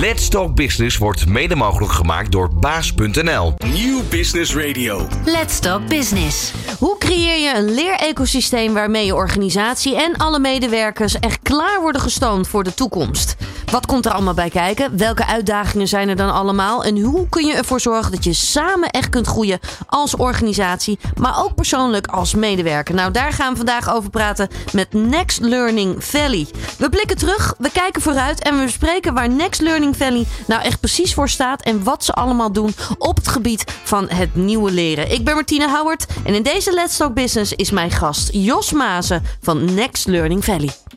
Let's Talk Business wordt mede mogelijk gemaakt door baas.nl. Nieuw Business Radio. Let's Talk Business. Hoe creëer je een leerecosysteem waarmee je organisatie en alle medewerkers echt klaar worden gestoomd voor de toekomst? Wat komt er allemaal bij kijken? Welke uitdagingen zijn er dan allemaal? En hoe kun je ervoor zorgen dat je samen echt kunt groeien als organisatie, maar ook persoonlijk als medewerker? Nou, daar gaan we vandaag over praten met Next Learning Valley. We blikken terug, we kijken vooruit en we bespreken waar Next Learning Valley nou echt precies voor staat en wat ze allemaal doen op het gebied van het nieuwe leren. Ik ben Martine Howard en in deze Let's Talk Business is mijn gast Jos Mazen van Next Learning Valley.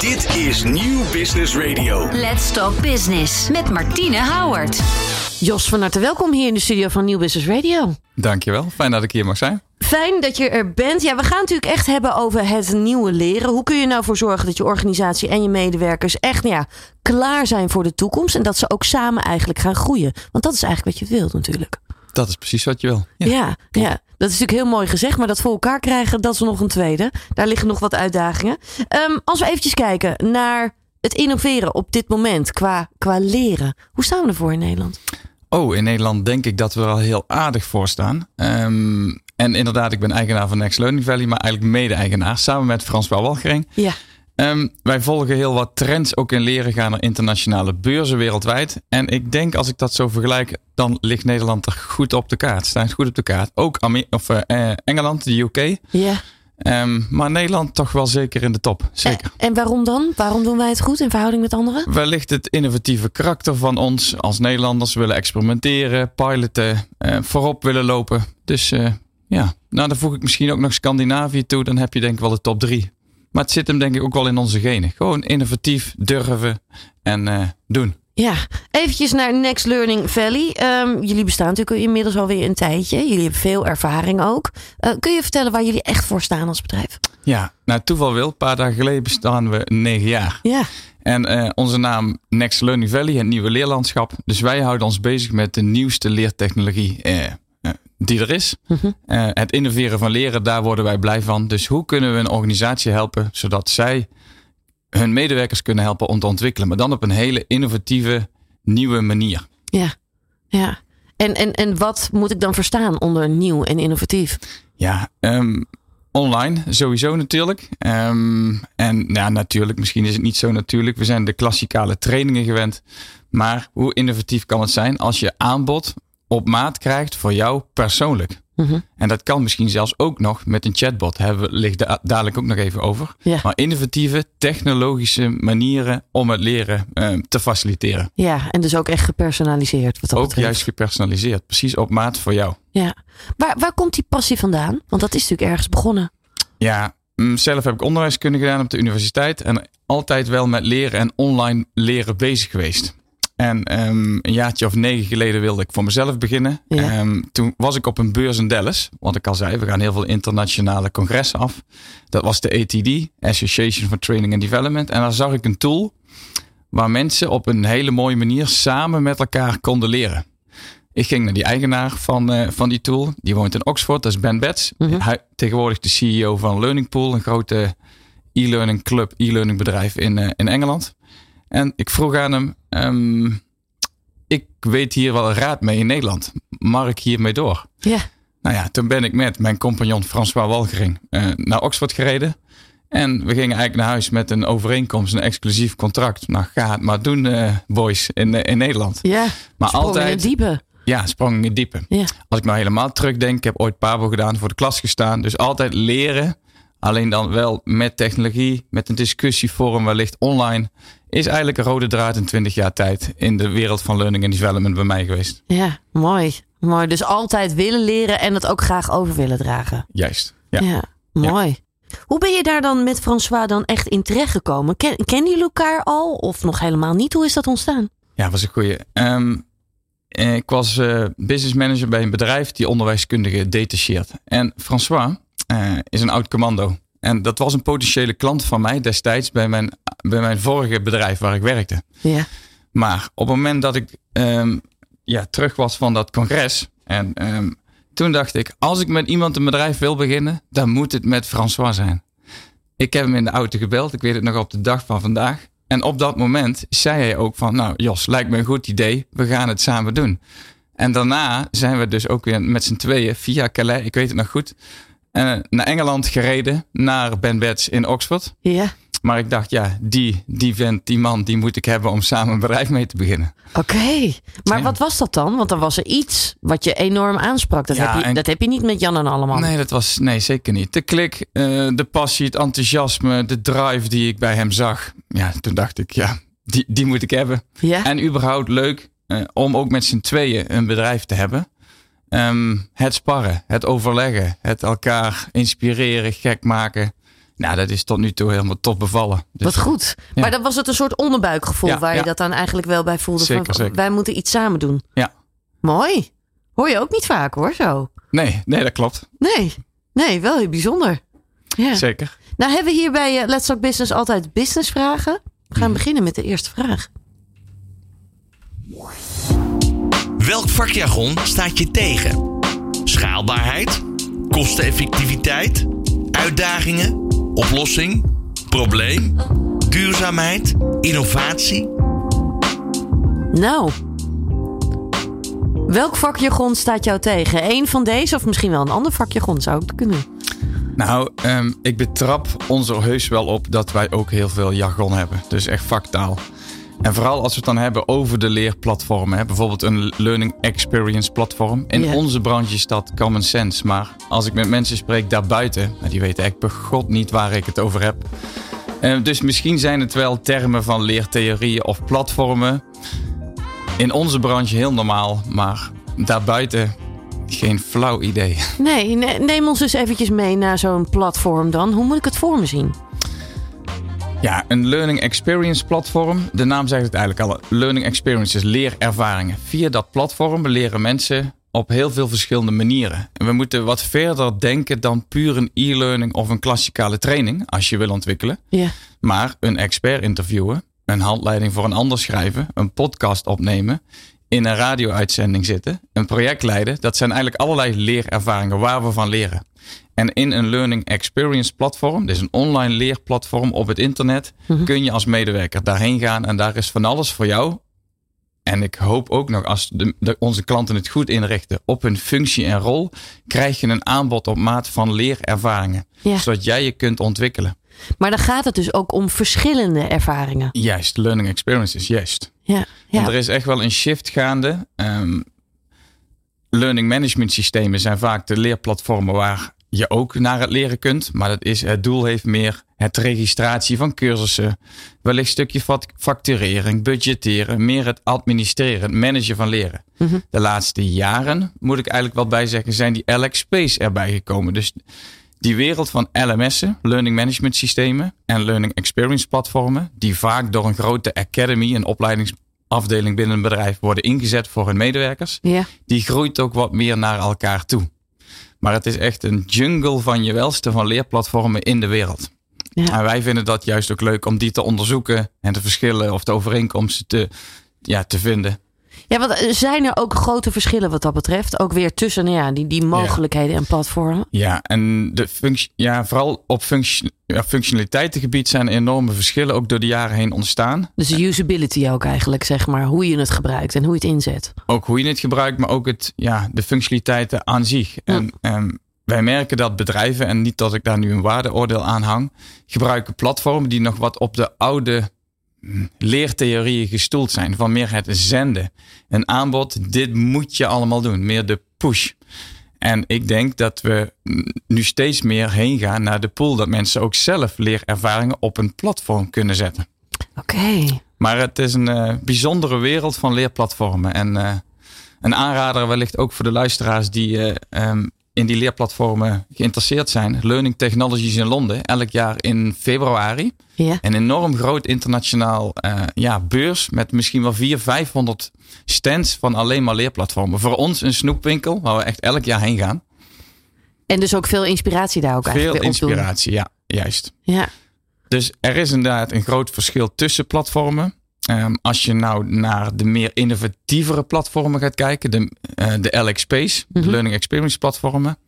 Dit is Nieuw Business Radio. Let's Talk Business met Martine Howard. Jos, van harte welkom hier in de studio van Nieuw Business Radio. Dankjewel, fijn dat ik hier mag zijn. Fijn dat je er bent. Ja, we gaan natuurlijk echt hebben over het nieuwe leren. Hoe kun je nou voor zorgen dat je organisatie en je medewerkers echt nou ja, klaar zijn voor de toekomst en dat ze ook samen eigenlijk gaan groeien? Want dat is eigenlijk wat je wilt natuurlijk. Dat is precies wat je wil. Ja, ja, dat is natuurlijk heel mooi gezegd, maar dat voor elkaar krijgen, dat is nog een tweede. Daar liggen nog wat uitdagingen. Ehm, als we eventjes kijken naar het innoveren op dit moment qua, qua leren. Hoe staan we ervoor in Nederland? Oh, in Nederland denk ik dat we er al heel aardig voor staan. Ehm, en inderdaad, ik ben eigenaar van Next Learning Valley, maar eigenlijk mede-eigenaar samen met François Walgering. Ja. Ehm, wij volgen heel wat trends ook in leren gaan naar internationale beurzen wereldwijd. En ik denk als ik dat zo vergelijk, dan ligt Nederland er goed op de kaart. Staat goed op de kaart. Ook Amer of, uh, Engeland, de UK. Ja. Um, maar Nederland toch wel zeker in de top. Zeker. En, en, waarom dan? Waarom doen wij het goed in verhouding met anderen? Wellicht het innovatieve karakter van ons als Nederlanders willen experimenteren, piloten, uh, voorop willen lopen. Dus uh, ja, nou dan voeg ik misschien ook nog Scandinavië toe. Dan heb je denk ik wel de top drie. Maar het zit hem denk ik ook wel in onze genen. Gewoon innovatief, durven en uh, doen. Ja, eventjes naar Next Learning Valley. Um, jullie bestaan natuurlijk inmiddels alweer een tijdje. Jullie hebben veel ervaring ook. Uh, kun je vertellen waar jullie echt voor staan als bedrijf? Ja, nou toeval wil. Een paar dagen geleden bestaan we negen jaar. Ja. En uh, onze naam Next Learning Valley, het nieuwe leerlandschap. Dus wij houden ons bezig met de nieuwste leertechnologie die er is. Uh -huh. uh, het innoveren van leren, daar worden wij blij van. Dus hoe kunnen we een organisatie helpen zodat zij hun medewerkers kunnen helpen om te ontwikkelen, maar dan op een hele innovatieve, nieuwe manier. Ja, ja. En, en, en wat moet ik dan verstaan onder nieuw en innovatief? Ja, um, online sowieso natuurlijk. Um, en ja, natuurlijk, misschien is het niet zo natuurlijk. We zijn de klassikale trainingen gewend. Maar hoe innovatief kan het zijn als je aanbod op maat krijgt voor jou persoonlijk. Mhm. En dat kan misschien zelfs ook nog met een chatbot. Hebben we ligt da dadelijk ook nog even over. Ja. Maar innovatieve, technologische manieren om het leren uh, te faciliteren. Ja, en dus ook echt gepersonaliseerd. Wat dat ook betreft. juist gepersonaliseerd. Precies op maat voor jou. Ja. Waar, waar komt die passie vandaan? Want dat is natuurlijk ergens begonnen. Ja, mm, zelf heb ik onderwijskunde gedaan op de universiteit. En altijd wel met leren en online leren bezig geweest. En um, een jaartje of negen geleden wilde ik voor mezelf beginnen. Ja. Um, toen was ik op een beurs in Dallas. Wat ik al zei, we gaan heel veel internationale congressen af. Dat was de ATD, Association for Training and Development. En daar zag ik een tool waar mensen op een hele mooie manier samen met elkaar konden leren. Ik ging naar die eigenaar van, uh, van die tool. Die woont in Oxford, dat is Ben Betts. Hij, tegenwoordig de CEO van Learning Pool, een grote e-learning club, e-learning bedrijf in, uh, in Engeland. En ik vroeg aan hem, um, ik weet hier wel een raad mee in Nederland. Mag ik hiermee door? Ja. Nou ja, toen ben ik met mijn compagnon François Walgering uh, naar Oxford gereden. En we gingen eigenlijk naar huis met een overeenkomst, een exclusief contract. Nou, ga het maar doen, uh, boys, in, uh, in Nederland. Ja, maar sprong altijd. in het diepe. Ja, sprong in het diepe. Ja. Als ik nou helemaal terugdenk, ik heb ooit Pabo gedaan, voor de klas gestaan. Dus altijd leren. Alleen dan wel met technologie, met een discussieforum wellicht online. Is eigenlijk een rode draad in 20 jaar tijd in de wereld van learning and development bij mij geweest. Ja, mooi. Mooi. Dus altijd willen leren en het ook graag over willen dragen. Juist. Ja, ja mooi. Ja. Hoe ben je daar dan met François dan echt in terecht gekomen? Ken, kennen jullie elkaar al of nog helemaal niet? Hoe is dat ontstaan? Ja, was een goeie. Um, ik was uh, business manager bij een bedrijf die onderwijskundigen detacheert. En François uh, is een oud commando. En dat was een potentiële klant van mij destijds bij mijn, bij mijn vorige bedrijf waar ik werkte. Ja. Maar op het moment dat ik um, ja, terug was van dat congres. En um, toen dacht ik, als ik met iemand een bedrijf wil beginnen, dan moet het met François zijn. Ik heb hem in de auto gebeld. Ik weet het nog op de dag van vandaag. En op dat moment zei hij ook van, nou Jos, lijkt me een goed idee. We gaan het samen doen. En daarna zijn we dus ook weer met z'n tweeën via Calais, ik weet het nog goed, uh, naar Engeland gereden. Naar Ben Bets in Oxford. Ja. Maar ik dacht, ja, die, die vent, die man, die moet ik hebben om samen een bedrijf mee te beginnen. Oké, maar Ja. wat was dat dan? Want dan was er iets wat je enorm aansprak. Dat, Ja, heb, je, en- dat heb je niet met Jan en allemaal. Nee, dat was, nee, zeker niet. De klik, eh, de passie, het enthousiasme, de drive die ik bij hem zag. Ja, toen dacht ik, ja, die, die moet ik hebben. Ja? En überhaupt leuk eh, om ook met z'n tweeën een bedrijf te hebben. Ehm, het sparren, het overleggen, het elkaar inspireren, gek maken. Nou, dat is tot nu toe helemaal top bevallen. Dus, Wat goed. Ja. Maar dat was het een soort onderbuikgevoel Ja, waar je dat dan eigenlijk wel bij voelde. Zeker, van, zeker. Wij moeten iets samen doen. Ja. Mooi. Hoor je ook niet vaak hoor, zo. Nee, nee, dat klopt. Nee, nee, wel heel bijzonder. Ja. Zeker. Nou hebben we hier bij eh, Let's Talk Business altijd businessvragen. We Mhm. gaan beginnen met de eerste vraag. Welk vakjargon staat je tegen? Schaalbaarheid? Kosteneffectiviteit? Uitdagingen? Oplossing? Probleem? Duurzaamheid? Innovatie? Nou, welk vakjargon staat jou tegen? Eén van deze of misschien wel een ander vakjargon zou ik kunnen. Nou, ehm, ik betrap ons er heus wel op dat wij ook heel veel jargon hebben. Dus echt vaktaal. En vooral als we het dan hebben over de leerplatformen. Hè, bijvoorbeeld een learning experience platform. In onze branche is dat common sense. Maar als ik met mensen spreek daarbuiten, nou, die weten echt begot niet waar ik het over heb. Eh, dus misschien zijn het wel termen van leertheorieën of platformen. In onze branche heel normaal, maar daarbuiten geen flauw idee. Nee, ne- neem ons dus eventjes mee naar zo'n platform dan. Hoe moet ik het voor me zien? Ja, een learning experience platform. De naam zegt het eigenlijk al. Learning experiences, leerervaringen. Via dat platform leren mensen op heel veel verschillende manieren. En we moeten wat verder denken dan puur een e-learning of een klassikale training, als je wil ontwikkelen. Ja. Maar een expert interviewen, een handleiding voor een ander schrijven, een podcast opnemen, in een radio-uitzending zitten, een project leiden. Dat zijn eigenlijk allerlei leerervaringen waar we van leren. En in een learning experience platform, dus een online leerplatform op het internet, kun je als medewerker daarheen gaan en daar is van alles voor jou. En ik hoop ook nog, als de, de- onze klanten het goed inrichten op hun functie en rol, krijg je een aanbod op maat van leerervaringen. Ja. Zodat jij je kunt ontwikkelen. Maar dan gaat het dus ook om verschillende ervaringen. Juist, learning experiences, juist. Ja, Want ja. er is echt wel een shift gaande. Ehm, learning management systemen zijn vaak de leerplatformen waar je ook naar het leren kunt. Maar dat is, het doel heeft meer het registratie van cursussen. Wellicht een stukje fac- facturering, budgetteren. Meer het administreren, het managen van leren. De laatste jaren, moet ik eigenlijk wel bij zeggen, zijn die LXP's erbij gekomen. Dus die wereld van LMS'en, Learning Management Systemen en Learning Experience Platformen, die vaak door een grote academy, een opleidingsafdeling binnen een bedrijf, worden ingezet voor hun medewerkers, die groeit ook wat meer naar elkaar toe. Maar het is echt een jungle van je welste van leerplatformen in de wereld. Ja. En wij vinden dat juist ook leuk om die te onderzoeken en de verschillen of de overeenkomsten te, ja, te vinden. Ja, want eh, zijn er ook grote verschillen wat dat betreft? Ook weer tussen nou ja, die, die mogelijkheden en platformen. Ja, en de functie, ja, vooral op functie, ja, functionaliteitengebied zijn er enorme verschillen ook door de jaren heen ontstaan. Dus de usability ook eigenlijk, zeg maar. Hoe je het gebruikt en hoe je het inzet. Ook hoe je het gebruikt, maar ook het, ja, de functionaliteiten aan zich. En ehm, wij merken dat bedrijven, en niet dat ik daar nu een waardeoordeel aan hang, gebruiken platformen die nog wat op de oude leertheorieën gestoeld zijn. Van meer het zenden. Een aanbod, dit moet je allemaal doen. Meer de push. En ik denk dat we nu steeds meer heen gaan naar de pool. Dat mensen ook zelf leerervaringen op een platform kunnen zetten. Oké. Maar het is een eh, bijzondere wereld van leerplatformen. En eh, een aanrader wellicht ook voor de luisteraars die eh, ehm, in die leerplatformen geïnteresseerd zijn. Learning Technologies in Londen, elk jaar in februari. Ja. Een enorm groot internationaal eh, ja, beurs met misschien wel 400, 500 stands van alleen maar leerplatformen. Voor ons een snoepwinkel waar we echt elk jaar heen gaan. En dus ook veel inspiratie daar ook Veel eigenlijk doen. inspiratie, ja, juist. Ja. Dus er is inderdaad een groot verschil tussen platformen. Ehm, als je nou naar de meer innovatievere platformen gaat kijken, de, eh, de LXP's, de Learning Experience platformen.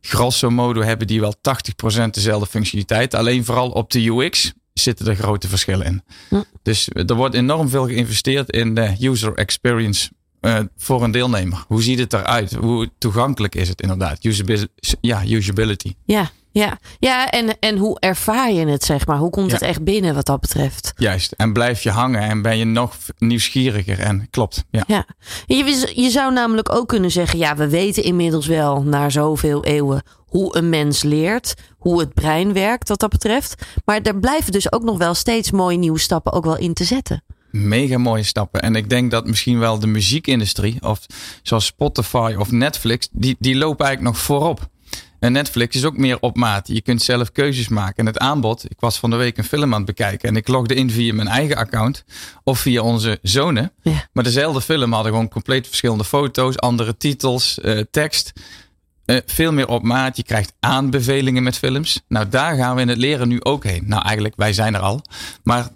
Grosso modo hebben die wel 80% dezelfde functionaliteit. Alleen vooral op de UX zitten er grote verschillen in. Ja. Dus er wordt enorm veel geïnvesteerd in de user experience eh, voor een deelnemer. Hoe ziet het eruit? Hoe toegankelijk is het inderdaad? Usabil ja, usability. Ja, ja. ja en, en hoe ervaar je het, zeg maar? Hoe komt Ja. het echt binnen wat dat betreft? Juist. En blijf je hangen en ben je nog nieuwsgieriger. En klopt. Ja. Ja. Je, je zou namelijk ook kunnen zeggen: ja, we weten inmiddels wel na zoveel eeuwen hoe een mens leert, hoe het brein werkt wat dat betreft. Maar er blijven dus ook nog wel steeds mooie nieuwe stappen ook wel in te zetten. Mega mooie stappen. En ik denk dat misschien wel de muziekindustrie, of zoals Spotify of Netflix, die, die lopen eigenlijk nog voorop. En Netflix is ook meer op maat. Je kunt zelf keuzes maken. En het aanbod, ik was van de week een film aan het bekijken. En ik logde in via mijn eigen account. Of via onze zonen. Ja. Maar dezelfde film hadden gewoon compleet verschillende foto's, andere titels, eh, tekst. Eh, veel meer op maat. Je krijgt aanbevelingen met films. Nou, daar gaan we in het leren nu ook heen. Nou, eigenlijk, wij zijn er al. Maar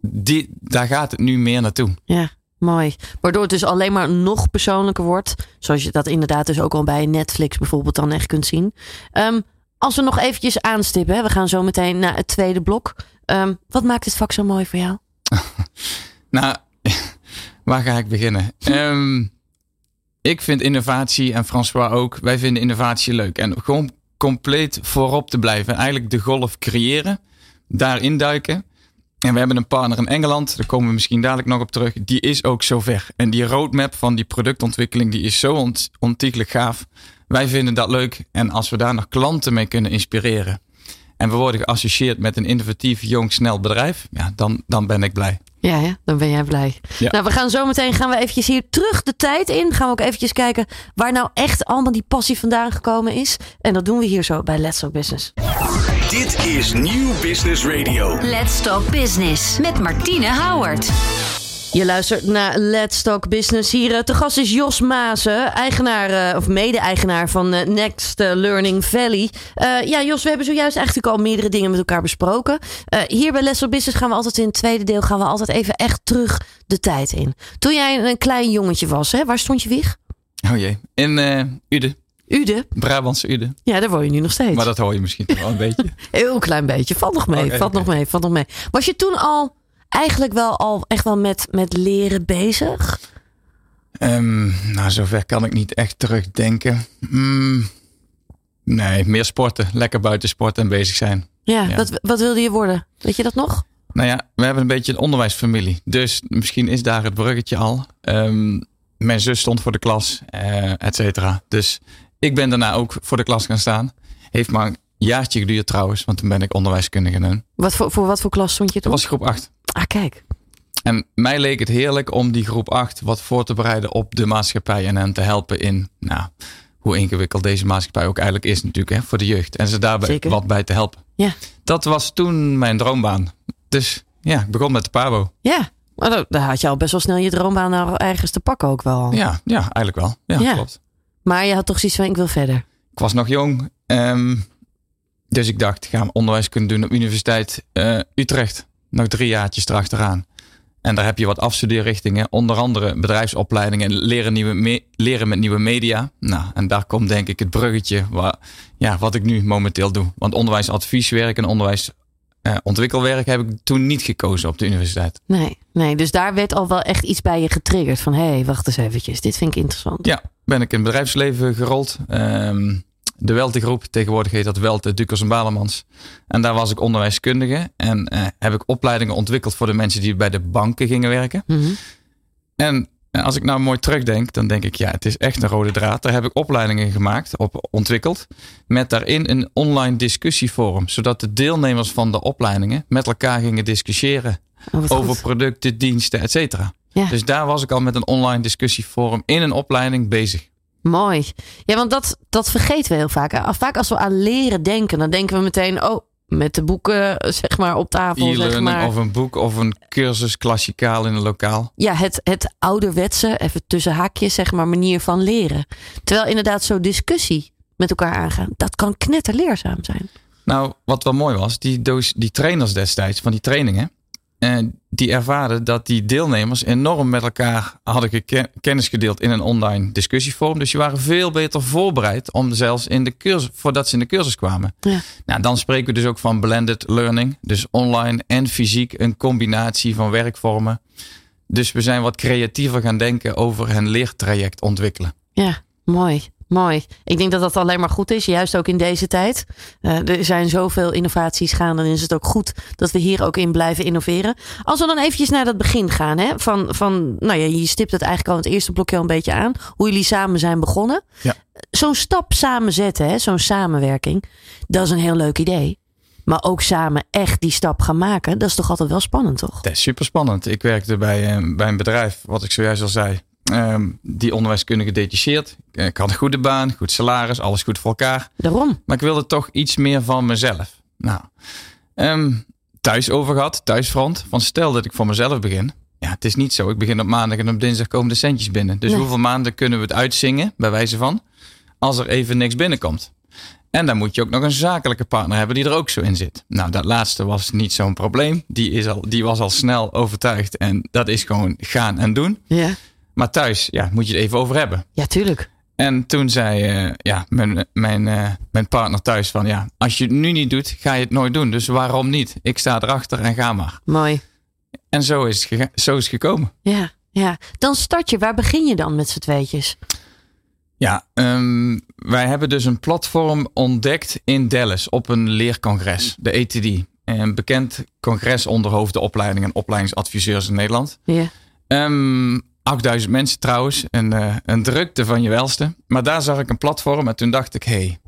die, daar gaat het nu meer naartoe. Ja, mooi. Waardoor het dus alleen maar nog persoonlijker wordt. Zoals je dat inderdaad dus ook al bij Netflix bijvoorbeeld dan echt kunt zien. Ehm, als we nog eventjes aanstippen, hè, we gaan zo meteen naar het tweede blok. Ehm, wat maakt het vak zo mooi voor jou? Nou, waar ga ik beginnen? Ehm, ik vind innovatie en François ook. Wij vinden innovatie leuk. En gewoon compleet voorop te blijven. Eigenlijk de golf creëren. Daarin duiken. En we hebben een partner in Engeland. Daar komen we misschien dadelijk nog op terug. Die is ook zover. En die roadmap van die productontwikkeling. Die is zo ont ontiegelijk gaaf. Wij vinden dat leuk. En als we daar nog klanten mee kunnen inspireren. En we worden geassocieerd met een innovatief, jong, snel bedrijf. Ja, dan, dan ben ik blij. Ja, ja, dan ben jij blij. Ja. Nou, we gaan zo meteen gaan we eventjes hier terug de tijd in. Gaan we ook eventjes kijken waar nou echt allemaal die passie vandaan gekomen is. En dat doen we hier zo bij Let's Talk Business. Dit is Nieuw Business Radio. Let's Talk Business met Martine Howard. Je luistert naar Let's Talk Business. Hier eh, te gast is Jos Maasen, eigenaar eh, of mede-eigenaar van eh, Next Learning Valley. Eh, ja, Jos, we hebben zojuist eigenlijk al meerdere dingen met elkaar besproken. Eh, hier bij Let's Talk Business gaan we altijd in het tweede deel gaan we altijd even echt terug de tijd in. Toen jij een klein jongetje was, hè, waar stond je wieg? Oh jee. In eh Ude. Ude. Brabantse Ude. Ja, daar woon je nu nog steeds. Maar dat hoor je misschien toch wel een beetje. Heel klein beetje. Valt nog mee. Oké, valt nog mee. Valt nog mee. Was je toen al eigenlijk wel al echt wel met, met leren bezig? Ehm, nou, zover kan ik niet echt terugdenken. Hmm, nee, meer sporten. Lekker buiten sporten en bezig zijn. Ja, Ja. Wat, wat wilde je worden? Weet je dat nog? Nou ja, we hebben een beetje een onderwijsfamilie. Dus misschien is daar het bruggetje al. Ehm, mijn zus stond voor de klas, eh et cetera. Dus ik ben daarna ook voor de klas gaan staan. Heeft maar een jaartje geduurd trouwens, want toen ben ik onderwijskundige. En Wat voor, voor wat voor klas stond je dat toen? was groep 8. Ah, kijk. En mij leek het heerlijk om die groep 8 wat voor te bereiden op de maatschappij en hen te helpen in, nou, hoe ingewikkeld deze maatschappij ook eigenlijk is natuurlijk hè, voor de jeugd. En ze daarbij Zeker. wat bij te helpen. Ja. Dat was toen mijn droombaan. Dus ja, ik begon met de PABO. Ja. Maar dan, dan had je al best wel snel je droombaan ergens te pakken ook wel. Ja, ja eigenlijk wel. Ja, Ja. klopt. Maar je had toch zoiets van, ik wil verder. Ik was nog jong. ehm, dus ik dacht, ga onderwijs kunnen doen op Universiteit eh, Utrecht. Nog drie jaartjes erachteraan. En daar heb je wat afstudeerrichtingen. Onder andere bedrijfsopleidingen en leren, nieuwe leren met nieuwe media. Nou, en daar komt denk ik het bruggetje ja, wat ik nu momenteel doe. Want onderwijsadvieswerk en onderwijsontwikkelwerk heb ik toen niet gekozen op de universiteit. Nee, nee. Dus daar werd al wel echt iets bij je getriggerd. Van, hé, hey, wacht eens eventjes. Dit vind ik interessant. Ja, ben ik in het bedrijfsleven gerold. Ehm, de Welte Groep, tegenwoordig heet dat Welte Dukers en Balemans. En daar was ik onderwijskundige. En eh, heb ik opleidingen ontwikkeld voor de mensen die bij de banken gingen werken. Mhm. En eh, als ik nou mooi terugdenk, dan denk ik, ja, het is echt een rode draad. Daar heb ik opleidingen gemaakt, op, ontwikkeld. Met daarin een online discussieforum. Zodat de deelnemers van de opleidingen met elkaar gingen discussiëren. Oh, over goed. producten, diensten, et cetera. Ja. Dus daar was ik al met een online discussieforum in een opleiding bezig. Mooi. Ja, want dat, dat vergeten we heel vaak. Vaak als we aan leren denken, dan denken we meteen, oh, met de boeken zeg maar op tafel. Zeg maar. of een boek of een cursus klassikaal in een lokaal. Ja, het, het ouderwetse, even tussen haakjes, zeg maar, manier van leren. Terwijl inderdaad zo'n discussie met elkaar aangaan, dat kan knetterleerzaam zijn. Nou, wat wel mooi was, die, doos, die trainers destijds van die trainingen, eh, die ervaarden dat die deelnemers enorm met elkaar hadden kennis gedeeld in een online discussieforum. Dus die waren veel beter voorbereid om zelfs in de cursus, voordat ze in de cursus kwamen. Ja. Nou, dan spreken we dus ook van blended learning. Dus online en fysiek een combinatie van werkvormen. Dus we zijn wat creatiever gaan denken over een leertraject ontwikkelen. Ja, mooi. Mooi. Ik denk dat dat alleen maar goed is, juist ook in deze tijd. Eh, er zijn zoveel innovaties gaan, dan is het ook goed dat we hier ook in blijven innoveren. Als we dan eventjes naar dat begin gaan, hè? Van, van, nou ja, je stipt het eigenlijk al in het eerste blokje al een beetje aan, hoe jullie samen zijn begonnen. Ja. Zo'n stap samen zetten, hè? zo'n samenwerking, dat is een heel leuk idee. Maar ook samen echt die stap gaan maken, dat is toch altijd wel spannend, toch? Dat is super spannend. Ik werkte bij, bij een bedrijf, wat ik zojuist al zei. Ehm, die onderwijskundige gedetacheerd. Ik had een goede baan, goed salaris, alles goed voor elkaar. Daarom. Maar ik wilde toch iets meer van mezelf. Nou, ehm, thuis over gehad, thuisfront. Van stel dat ik voor mezelf begin. Ja, het is niet zo. Ik begin op maandag en op dinsdag komen de centjes binnen. Dus Nee. hoeveel maanden kunnen we het uitzingen, bij wijze van, als er even niks binnenkomt? En dan moet je ook nog een zakelijke partner hebben die er ook zo in zit. Nou, dat laatste was niet zo'n probleem. Die, is al, die was al snel overtuigd. En dat is gewoon gaan en doen. Ja, Maar thuis ja, moet je het even over hebben. ja tuurlijk. En toen zei eh, ja, mijn, mijn, eh, mijn partner thuis van ja, als je het nu niet doet, ga je het nooit doen. Dus waarom niet? Ik sta erachter en ga maar. Mooi. En zo is het, zo is het gekomen. Ja, ja. Dan start je. Waar begin je dan met z'n tweetjes? Ja, ehm, wij hebben dus een platform ontdekt in Dallas op een leercongres, de ETD. Een bekend congres onder hoofdenopleiding en opleidingsadviseurs in Nederland. Ja. Ehm 8000 mensen trouwens, een, eh, een drukte van je welste. Maar daar zag ik een platform en toen dacht ik, hey,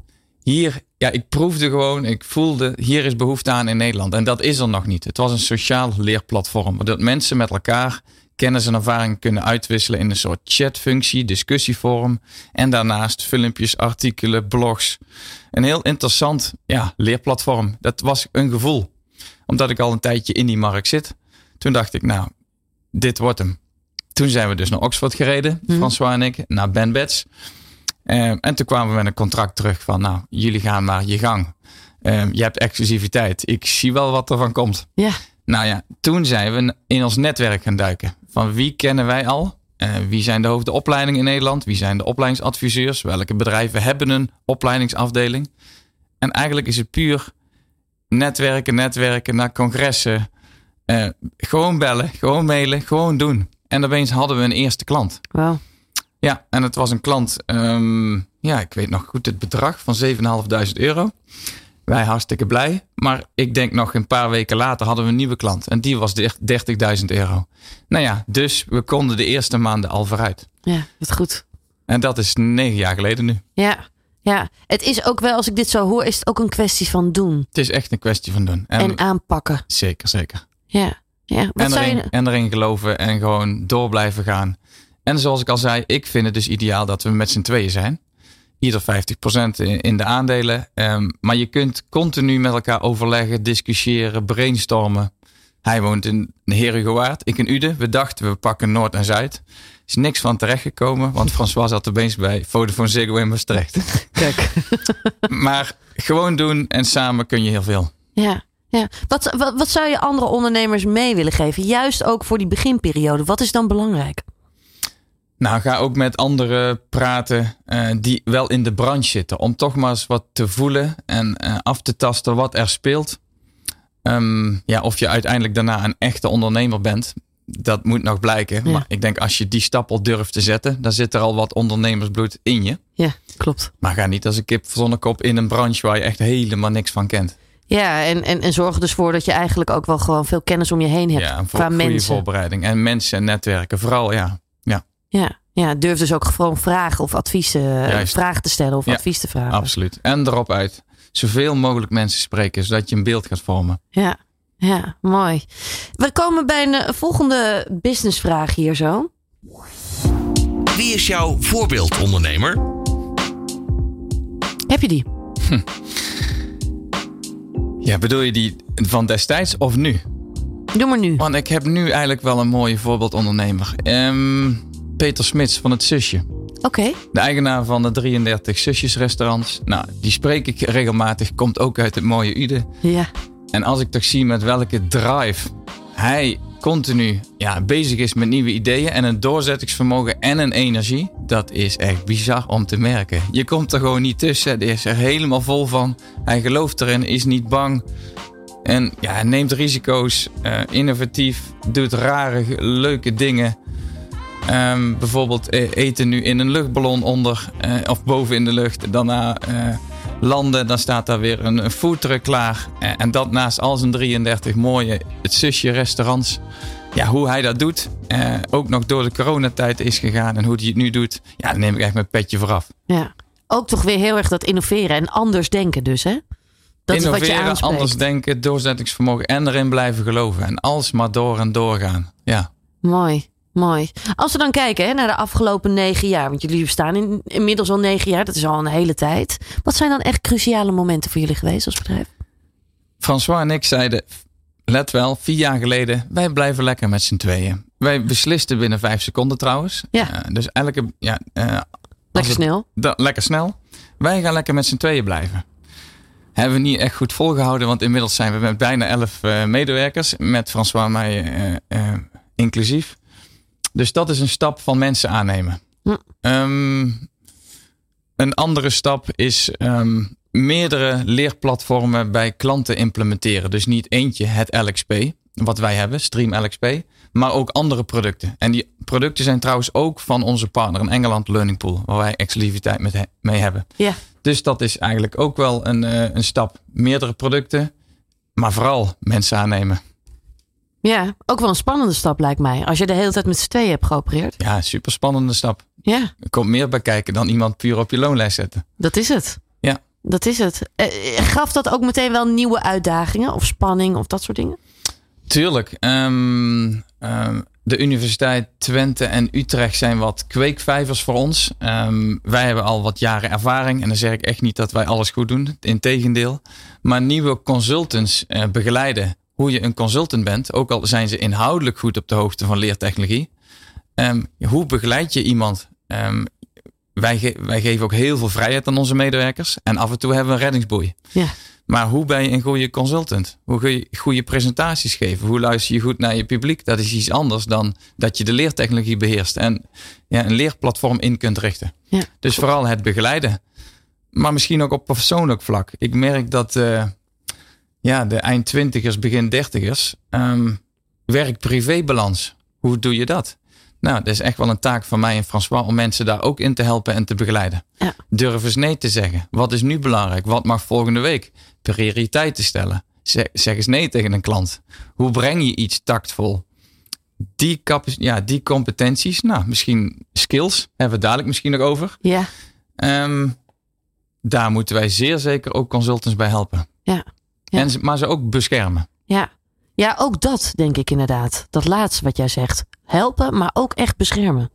hier, ja, ik proefde gewoon, ik voelde, hier is behoefte aan in Nederland. En dat is er nog niet. Het was een sociaal leerplatform, waardoor mensen met elkaar kennis en ervaring kunnen uitwisselen in een soort chatfunctie, discussieforum. En daarnaast filmpjes, artikelen, blogs. Een heel interessant ja, leerplatform. Dat was een gevoel. Omdat ik al een tijdje in die markt zit. Toen dacht ik, nou, dit wordt hem. Toen zijn we dus naar Oxford gereden, François en ik, naar Ben Bets. Eh, en toen kwamen we met een contract terug van, nou, jullie gaan maar je gang. Eh, je hebt exclusiviteit. Ik zie wel wat er van komt. Ja. Nou ja, toen zijn we in ons netwerk gaan duiken. Van wie kennen wij al? Eh, wie zijn de hoofdopleidingen in Nederland? Wie zijn de opleidingsadviseurs? Welke bedrijven hebben een opleidingsafdeling? En eigenlijk is het puur netwerken, netwerken naar congressen. Gewoon bellen, gewoon mailen, gewoon doen. En opeens hadden we een eerste klant. Ja, en het was een klant, ehm, ja, ik weet nog goed het bedrag van 7.500 euro. Wij hartstikke blij. Maar ik denk nog een paar weken later hadden we een nieuwe klant. En die was de- 30.000 euro. Nou ja, dus we konden de eerste maanden al vooruit. Ja, wat goed. En dat is negen jaar geleden nu. Ja. Ja, het is ook wel, als ik dit zo hoor, is het ook een kwestie van doen Het is echt een kwestie van doen. En, en aanpakken. zeker, zeker. Ja. Ja. En erin, je... en erin geloven en gewoon door blijven gaan. En zoals ik al zei, ik vind het dus ideaal dat we met z'n tweeën zijn. Ieder 50% in in de aandelen. Ehm, maar je kunt continu met elkaar overleggen, discussiëren, brainstormen. Hij woont in Herengewaard, ik in Uden. We dachten we pakken Noord en Zuid. Is niks van terechtgekomen, want François zat opeens bij Vodafone Ziggo in Maastricht. Kijk. maar gewoon doen en samen kun je heel veel. Ja. Ja. Wat, wat, wat zou je andere ondernemers mee willen geven? Juist ook voor die beginperiode. Wat is dan belangrijk? Nou, ga ook met anderen praten eh, die wel in de branche zitten. Om toch maar eens wat te voelen en eh, af te tasten wat er speelt. Ehm, ja, of je uiteindelijk daarna een echte ondernemer bent, dat moet nog blijken. Ja. Maar ik denk als je die stap al durft te zetten, dan zit er al wat ondernemersbloed in je. Ja, klopt. Maar ga niet als een kip zonnekop in een branche waar je echt helemaal niks van kent. Ja, en, en, en zorg er dus voor dat je eigenlijk ook wel gewoon veel kennis om je heen hebt. Ja, qua goede mensen. voorbereiding. En mensen en netwerken, vooral ja. ja Ja, ja, durf dus ook gewoon vragen of adviezen, Juist. vragen te stellen of Ja, advies te vragen. absoluut. En erop uit. Zoveel mogelijk mensen spreken, zodat je een beeld gaat vormen. Ja, ja, mooi. We komen bij een eh, volgende businessvraag hier zo. Wie is jouw voorbeeldondernemer? Heb je die? Ja, bedoel je die van destijds of nu? Doe maar nu. Want ik heb nu eigenlijk wel een mooie voorbeeldondernemer. Ehm, Peter Smits van het Zusje. Oké. De eigenaar van de 33 Zusjesrestaurants. Nou, die spreek ik regelmatig. Komt ook uit het mooie Uden. Ja. En als ik toch zie met welke drive hij continu ja, bezig is met nieuwe ideeën en een doorzettingsvermogen en een energie. Dat is echt bizar om te merken. Je komt er gewoon niet tussen. Hij is er helemaal vol van. Hij gelooft erin, is niet bang. En ja, neemt risico's, uh, innovatief, doet rare, leuke dingen. Um, bijvoorbeeld eten nu in een luchtballon onder uh, of boven in de lucht. Daarna uh, landen, dan staat daar weer een, een foodtruck klaar. En, en, dat naast al zijn 33 mooie het zusje restaurants. Ja, hoe hij dat doet, uh, ook nog door de coronatijd is gegaan en hoe hij het nu doet. Ja, dan neem ik echt mijn petje vooraf. Ja, ook toch weer heel erg dat innoveren en anders denken dus hè? Dat Innoveren, is wat je anders denken, doorzettingsvermogen en erin blijven geloven. En alles maar door en doorgaan. Ja. Mooi. Mooi. Als we dan kijken hè, naar de afgelopen negen jaar, want jullie bestaan in, inmiddels al negen jaar, dat is al een hele tijd. Wat zijn dan echt cruciale momenten voor jullie geweest als bedrijf? François en ik zeiden, let wel, vier jaar geleden, wij blijven lekker met z'n tweeën. Wij beslisten binnen vijf seconden trouwens. Ja. Uh, dus elke, ja, uh, lekker het, snel. Da, lekker snel. Wij gaan lekker met z'n tweeën blijven. Hebben we niet echt goed volgehouden, want inmiddels zijn we met bijna elf uh, medewerkers, met François en mij inclusief. Dus dat is een stap van mensen aannemen. Hm. Um, een andere stap is um, meerdere leerplatformen bij klanten implementeren. Dus niet eentje, het LXP, wat wij hebben, Stream LXP, maar ook andere producten. En die producten zijn trouwens ook van onze partner in Engeland, Learning Pool, waar wij exclusiviteit met he mee hebben. Ja. Dus dat is eigenlijk ook wel een, uh, een stap. Meerdere producten, maar vooral mensen aannemen. Ja, ook wel een spannende stap lijkt mij. Als je de hele tijd met z'n tweeën hebt geopereerd. Ja, super spannende stap. Ja. Er komt meer bij kijken dan iemand puur op je loonlijst zetten. Dat is het. Ja. Dat is het. Uh, gaf dat ook meteen wel nieuwe uitdagingen of spanning of dat soort dingen? Tuurlijk. Um, um, de Universiteit Twente en Utrecht zijn wat kweekvijvers voor ons. Um, wij hebben al wat jaren ervaring. En dan zeg ik echt niet dat wij alles goed doen. Integendeel. Maar nieuwe consultants uh, begeleiden hoe je een consultant bent, ook al zijn ze inhoudelijk goed op de hoogte van leertechnologie. Um, hoe begeleid je iemand? Um, wij, ge wij geven ook heel veel vrijheid aan onze medewerkers en af en toe hebben we een reddingsboei. Ja. Maar hoe ben je een goede consultant? Hoe kun je goede presentaties geven? Hoe luister je goed naar je publiek? Dat is iets anders dan dat je de leertechnologie beheerst en ja, een leerplatform in kunt richten. Ja. Dus vooral het begeleiden. Maar misschien ook op persoonlijk vlak. Ik merk dat uh, ja, de eind twintigers, begin dertigers, um, werk-privé-balans. Hoe doe je dat? Nou, dat is echt wel een taak van mij en François om mensen daar ook in te helpen en te begeleiden. Ja. Durf eens nee te zeggen. Wat is nu belangrijk? Wat mag volgende week? Prioriteiten stellen. Zeg, zeg eens nee tegen een klant. Hoe breng je iets tactvol? Die, ja, die competenties, nou, misschien skills, hebben we dadelijk misschien nog over. Ja. Um, daar moeten wij zeer zeker ook consultants bij helpen. Ja. Ja. En, maar ze ook beschermen. Ja. ja, ook dat denk ik inderdaad. Dat laatste wat jij zegt. Helpen, maar ook echt beschermen.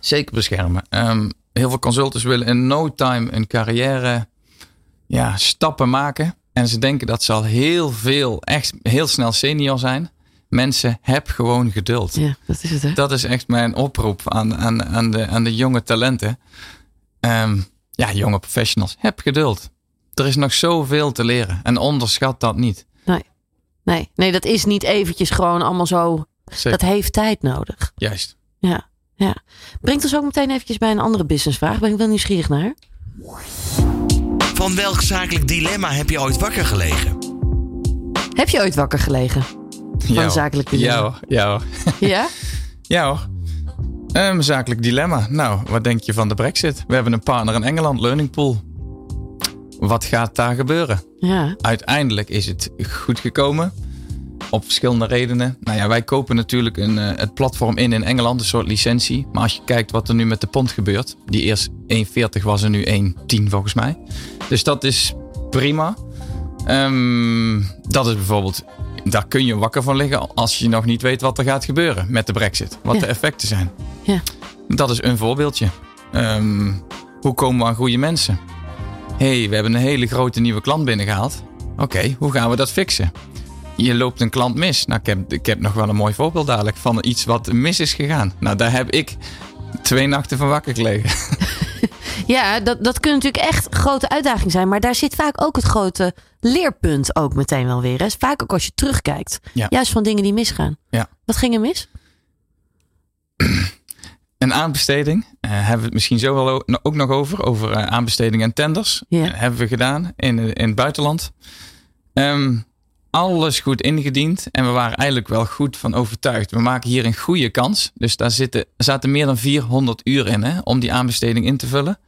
Zeker beschermen. Um, heel veel consultants willen in no time een carrière ja, stappen maken. En ze denken dat ze al heel veel, echt heel snel senior zijn. Mensen, heb gewoon geduld. Ja, dat is het. Hè? Dat is echt mijn oproep aan, aan, aan, de, aan de jonge talenten. Um, ja, jonge professionals, heb geduld. Er is nog zoveel te leren en onderschat dat niet. Nee, nee, nee dat is niet eventjes gewoon allemaal zo. Zeker. Dat heeft tijd nodig. Juist. Ja, ja. Brengt ons ook meteen eventjes bij een andere businessvraag. Ben ik wel nieuwsgierig naar. Van welk zakelijk dilemma heb je ooit wakker gelegen? Heb je ooit wakker gelegen? Van ja, een zakelijk dilemma? Ja hoor. Ja hoor. Ja? ja hoor. Een um, zakelijk dilemma. Nou, wat denk je van de brexit? We hebben een partner in Engeland, Learning Pool. Wat gaat daar gebeuren? Ja. Uiteindelijk is het goed gekomen. Op verschillende redenen. Nou ja, wij kopen natuurlijk een, uh, het platform in in Engeland, een soort licentie. Maar als je kijkt wat er nu met de pond gebeurt. Die eerst 1,40 was er nu 1,10 volgens mij. Dus dat is prima. Um, dat is bijvoorbeeld, daar kun je wakker van liggen als je nog niet weet wat er gaat gebeuren met de brexit. Wat Ja. de effecten zijn. Ja. Dat is een voorbeeldje. Um, hoe komen we aan goede mensen? Hey, we hebben een hele grote nieuwe klant binnengehaald. Oké, okay, hoe gaan we dat fixen? Je loopt een klant mis. Nou, ik heb, ik heb nog wel een mooi voorbeeld dadelijk van iets wat mis is gegaan. Nou, daar heb ik twee nachten van wakker gelegen. Ja, dat, dat kunnen natuurlijk echt grote uitdagingen zijn. Maar daar zit vaak ook het grote leerpunt ook meteen wel weer. Hè? Vaak ook als je terugkijkt. Ja. Juist van dingen die misgaan. Ja. Wat ging er mis? Een aanbesteding, eh, hebben we het misschien zo wel ook nog over, over eh, aanbesteding en tenders. Eh, hebben we gedaan in, in het buitenland. Ehm, alles goed ingediend en we waren eigenlijk wel goed van overtuigd. We maken hier een goede kans. Dus daar zitten, zaten meer dan 400 uur in hè, om die aanbesteding in te vullen.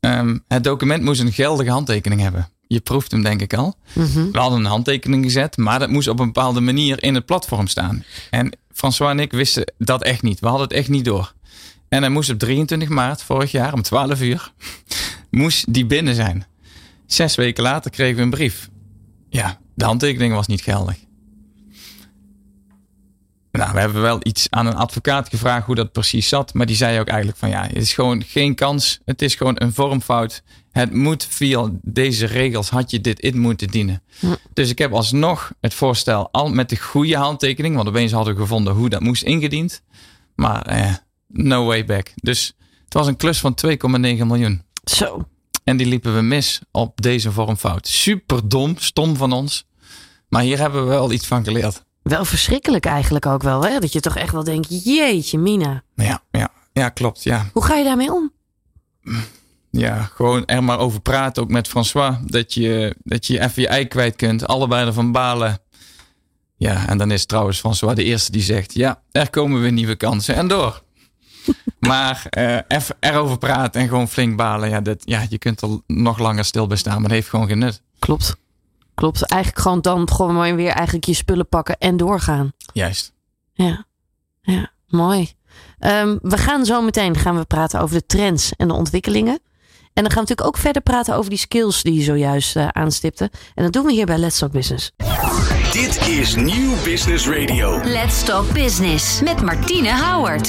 Ehm, het document moest een geldige handtekening hebben. Je proeft hem denk ik al. Mhm. We hadden een handtekening gezet, maar dat moest op een bepaalde manier in het platform staan. En François en ik wisten dat echt niet. We hadden het echt niet door. En hij moest op 23 maart vorig jaar om 12 uur, moest die binnen zijn. Zes weken later kregen we een brief. Ja, de handtekening was niet geldig. Nou, we hebben wel iets aan een advocaat gevraagd hoe dat precies zat. Maar die zei ook eigenlijk van ja, het is gewoon geen kans. Het is gewoon een vormfout. Het moet via deze regels had je dit in moeten dienen. Dus ik heb alsnog het voorstel al met de goede handtekening. Want opeens hadden we gevonden hoe dat moest ingediend. Maar eh, no way back. Dus het was een klus van 2,9 miljoen. Zo. En die liepen we mis op deze vormfout. Super dom, stom van ons. Maar hier hebben we wel iets van geleerd. Wel verschrikkelijk eigenlijk ook wel. Hè? Dat je toch echt wel denkt, jeetje mina. Ja, ja, ja klopt. Ja. Hoe ga je daarmee om? ja, gewoon er maar over praten, ook met François. Dat je, dat je even je ei kwijt kunt. Allebei ervan balen. Ja, en dan is trouwens François de eerste die zegt: Ja, er komen weer nieuwe kansen en door. maar eh, even erover praten en gewoon flink balen. Ja, dat, ja, je kunt er nog langer stil bij staan, maar dat heeft gewoon geen nut. Klopt. Klopt. Eigenlijk gewoon dan gewoon weer eigenlijk je spullen pakken en doorgaan. Juist. Ja, ja mooi. Ehm, we gaan zo meteen gaan we praten over de trends en de ontwikkelingen. En dan gaan we natuurlijk ook verder praten over die skills die je zojuist eh, aanstipte. En dat doen we hier bij Let's Talk Business. Dit is Nieuw Business Radio. Let's Talk Business met Martine Howard.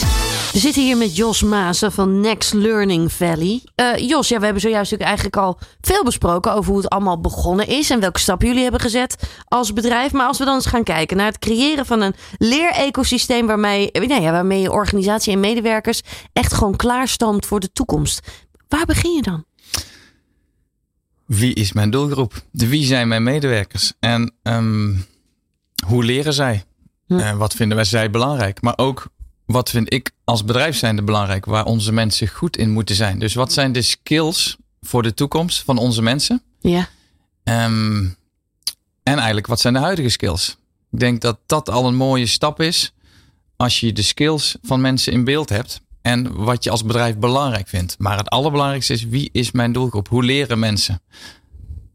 We zitten hier met Jos Maassen van Next Learning Valley. Eh, Jos, ja, we hebben zojuist natuurlijk eigenlijk al veel besproken over hoe het allemaal begonnen is en welke stappen jullie hebben gezet als bedrijf. Maar als we dan eens gaan kijken naar het creëren van een leerecosysteem waarmee, nou ja, waarmee je organisatie en medewerkers echt gewoon klaarstoomt voor de toekomst. Waar begin je dan? Wie is mijn doelgroep? De wie zijn mijn medewerkers? En ehm, hoe leren zij? Hm. Eh, wat vinden wij zij belangrijk? Maar ook wat vind ik als bedrijf zijnde belangrijk? Waar onze mensen goed in moeten zijn. Dus wat zijn de skills voor de toekomst van onze mensen? Ja, Ehm, en eigenlijk, wat zijn de huidige skills? Ik denk dat dat al een mooie stap is. Als je de skills van mensen in beeld hebt. En wat je als bedrijf belangrijk vindt. Maar het allerbelangrijkste is, wie is mijn doelgroep? Hoe leren mensen?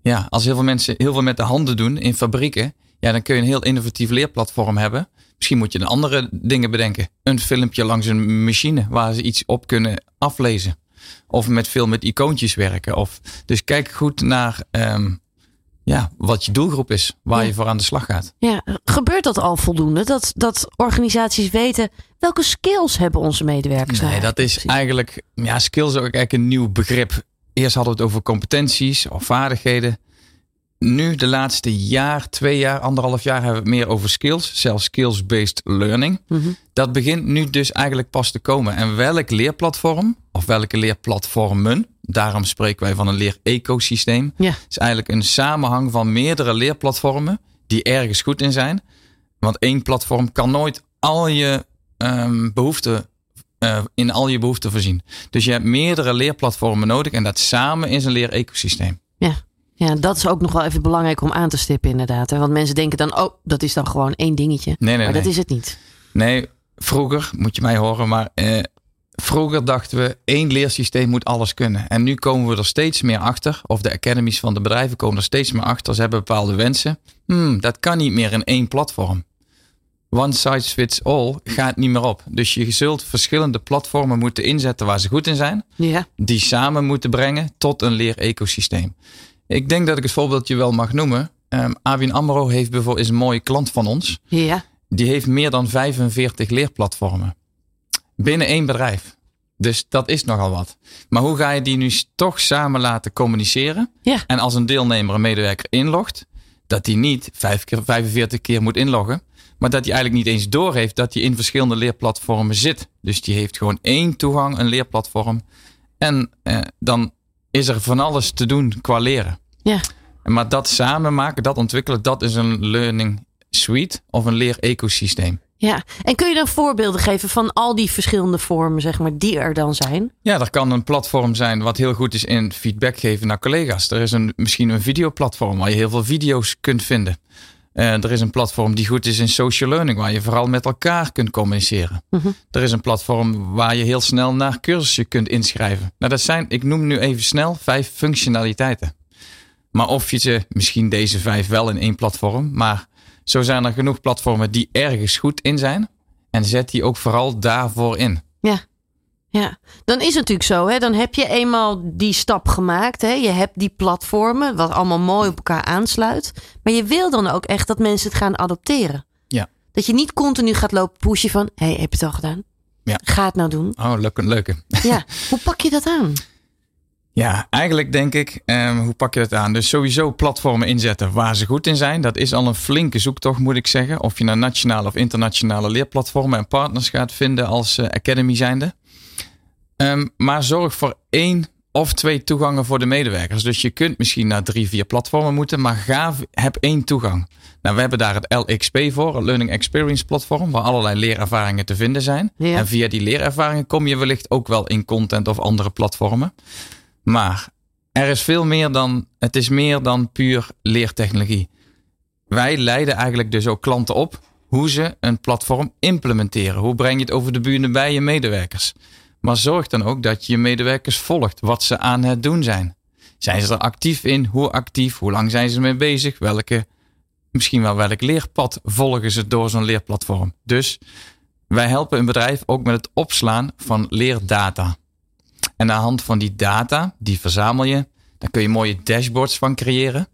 Ja, als heel veel mensen heel veel met de handen doen in fabrieken. Ja, dan kun je een heel innovatief leerplatform hebben. Misschien moet je dan andere dingen bedenken. Een filmpje langs een machine waar ze iets op kunnen aflezen. Of met veel met icoontjes werken. Of, dus kijk goed naar ehm, ja, wat je doelgroep is. Waar Ja. je voor aan de slag gaat. ja. Gebeurt dat al voldoende? Dat, dat organisaties weten welke skills hebben onze medewerkers Nee, dat is precies? eigenlijk, ja, skills is ook eigenlijk een nieuw begrip. Eerst hadden we het over competenties of vaardigheden. Nu, de laatste jaar, twee jaar, anderhalf jaar, hebben we het meer over skills. Zelfs skills-based learning. Mhm. Dat begint nu dus eigenlijk pas te komen. En welk leerplatform, of welke leerplatformen, daarom spreken wij van een leerecosysteem, Ja. is eigenlijk een samenhang van meerdere leerplatformen die ergens goed in zijn. Want één platform kan nooit al je ehm, behoeften eh, in al je behoeften voorzien. Dus je hebt meerdere leerplatformen nodig en dat samen is een leerecosysteem. Ja. Ja, dat is ook nog wel even belangrijk om aan te stippen inderdaad. Hè? Want mensen denken dan, oh, dat is dan gewoon één dingetje. Nee, nee, maar dat is het niet. Nee, vroeger, moet je mij horen, maar eh, vroeger dachten we één leersysteem moet alles kunnen. En nu komen we er steeds meer achter, of de academies van de bedrijven komen er steeds meer achter. Ze hebben bepaalde wensen. Hmm, dat kan niet meer in één platform. One size fits all gaat niet meer op. Dus je zult verschillende platformen moeten inzetten waar ze goed in zijn. Ja. Die samen moeten brengen tot een leerecosysteem. Ik denk dat ik het voorbeeldje wel mag noemen. Um, ABN AMRO heeft bijvoorbeeld, is een mooie klant van ons. Ja. Die heeft meer dan 45 leerplatformen. Binnen één bedrijf. Dus dat is nogal wat. Maar hoe ga je die nu toch samen laten communiceren? Ja. En als een deelnemer, een medewerker inlogt, dat hij niet vijf keer, 45 keer moet inloggen. Maar dat hij eigenlijk niet eens doorheeft dat hij in verschillende leerplatformen zit. Dus die heeft gewoon één toegang, een leerplatform. En eh, dan is er van alles te doen qua leren. Ja. Maar dat samen maken, dat ontwikkelen, dat is een learning suite of een leer-ecosysteem. Ja, en kun je dan voorbeelden geven van al die verschillende vormen, zeg maar, die er dan zijn? Ja, er kan een platform zijn wat heel goed is in feedback geven naar collega's. Er is een, misschien een videoplatform waar je heel veel video's kunt vinden. Uh, er is een platform die goed is in social learning, waar je vooral met elkaar kunt communiceren. Mhm. Er is een platform waar je heel snel naar cursussen kunt inschrijven. Nou, dat zijn, ik noem nu even snel, vijf functionaliteiten. Maar of je ze, misschien deze vijf wel in één platform, maar zo zijn er genoeg platformen die ergens goed in zijn. En zet die ook vooral daarvoor in. Ja. Ja, dan is het natuurlijk zo. Hè? Dan heb je eenmaal die stap gemaakt. Hè? Je hebt die platformen, wat allemaal mooi op elkaar aansluit. Maar je wil dan ook echt dat mensen het gaan adopteren. Ja. Dat je niet continu gaat lopen pushen van... hé, hey, heb je het al gedaan? Ja. Ga het nou doen. Oh, leuke, leuke. Ja, hoe pak je dat aan? Ja, eigenlijk denk ik, um, hoe pak je dat aan? Dus sowieso platformen inzetten waar ze goed in zijn. Dat is al een flinke zoektocht, moet ik zeggen. Of je naar nationale of internationale leerplatformen en partners gaat vinden als uh, Academy zijnde. Um, maar zorg voor één of twee toegangen voor de medewerkers. Dus je kunt misschien naar drie, vier platformen moeten, maar ga, heb één toegang. Nou, we hebben daar het LXP voor, het Learning Experience Platform, waar allerlei leerervaringen te vinden zijn. Ja. En via die leerervaringen kom je wellicht ook wel in content of andere platformen. Maar er is veel meer dan, het is meer dan puur leertechnologie. Wij leiden eigenlijk dus ook klanten op hoe ze een platform implementeren. Hoe breng je het over de buren bij je medewerkers? Maar zorg dan ook dat je je medewerkers volgt wat ze aan het doen zijn. Zijn ze er actief in? Hoe actief? Hoe lang zijn ze ermee bezig? Welke, misschien wel welk leerpad volgen ze door zo'n leerplatform? Dus wij helpen een bedrijf ook met het opslaan van leerdata. En aan de hand van die data, die verzamel je, daar kun je mooie dashboards van creëren.